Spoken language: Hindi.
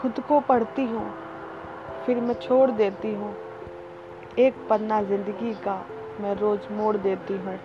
खुद को पढ़ती हूँ, फिर मैं छोड़ देती हूँ। एक पन्ना ज़िंदगी का मैं रोज़ मोड़ देती हूँ।